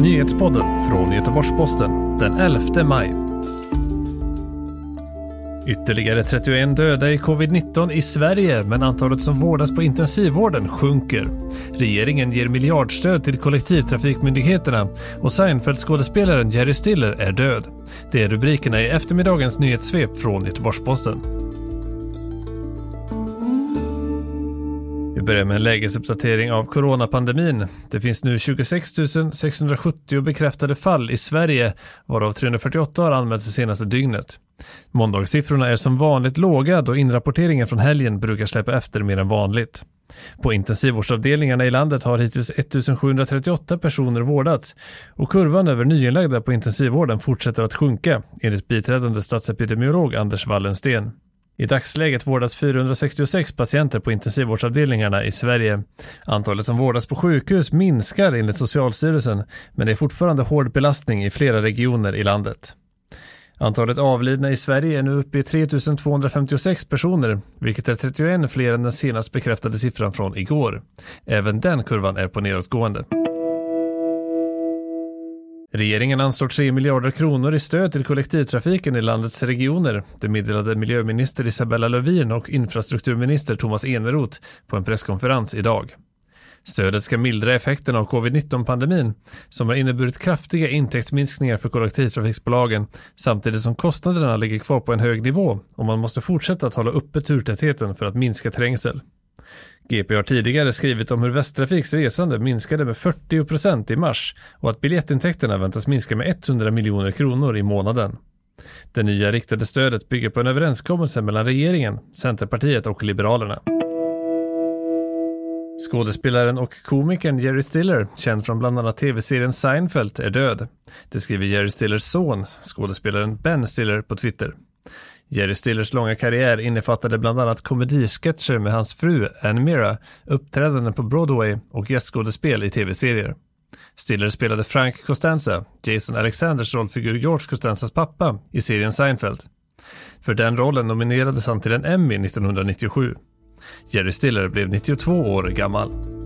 Nyhetspodden från Göteborgs-Posten den 11 maj. Ytterligare 31 döda i covid-19 i Sverige, men antalet som vårdas på intensivvården sjunker. Regeringen ger miljardstöd till kollektivtrafikmyndigheterna och Seinfeld-skådespelaren Jerry Stiller är död. Det är rubrikerna i eftermiddagens nyhetssvep från Göteborgs-Posten. Vi börjar med en lägesuppdatering av coronapandemin. Det finns nu 26 670 bekräftade fall i Sverige, varav 348 har anmälts det senaste dygnet. Måndagssiffrorna är som vanligt låga då inrapporteringen från helgen brukar släppa efter mer än vanligt. På intensivvårdsavdelningarna i landet har hittills 1738 personer vårdats och kurvan över nyinlagda på intensivvården fortsätter att sjunka, enligt biträdande statsepidemiolog Anders Wallensten. I dagsläget vårdas 466 patienter på intensivvårdsavdelningarna i Sverige. Antalet som vårdas på sjukhus minskar enligt Socialstyrelsen, men det är fortfarande hård belastning i flera regioner i landet. Antalet avlidna i Sverige är nu uppe i 3 256 personer, vilket är 31 fler än den senast bekräftade siffran från igår. Även den kurvan är på nedåtgående. Regeringen anslår 3 miljarder kronor i stöd till kollektivtrafiken i landets regioner. Det meddelade miljöminister Isabella Lövin och infrastrukturminister Thomas Eneroth på en presskonferens idag. Stödet ska mildra effekterna av covid-19-pandemin som har inneburit kraftiga intäktsminskningar för kollektivtrafikbolagen samtidigt som kostnaderna ligger kvar på en hög nivå och man måste fortsätta att hålla uppe turtätheten för att minska trängsel. GP har tidigare skrivit om hur Västtrafiks resande minskade med 40% i mars och att biljettintäkterna väntas minska med 100 miljoner kronor i månaden. Det nya riktade stödet bygger på en överenskommelse mellan regeringen, Centerpartiet och Liberalerna. Skådespelaren och komikern Jerry Stiller, känd från bland annat tv-serien Seinfeld, är död. Det skriver Jerry Stillers son, skådespelaren Ben Stiller, på Twitter. Jerry Stillers långa karriär innefattade bland annat komedisketcher med hans fru Ann Mira, uppträdanden på Broadway och gästskådespel i tv-serier. Stiller spelade Frank Costanza, Jason Alexanders rollfigur George Costanzas pappa, i serien Seinfeld. För den rollen nominerades han till en Emmy 1997. Jerry Stiller blev 92 år gammal.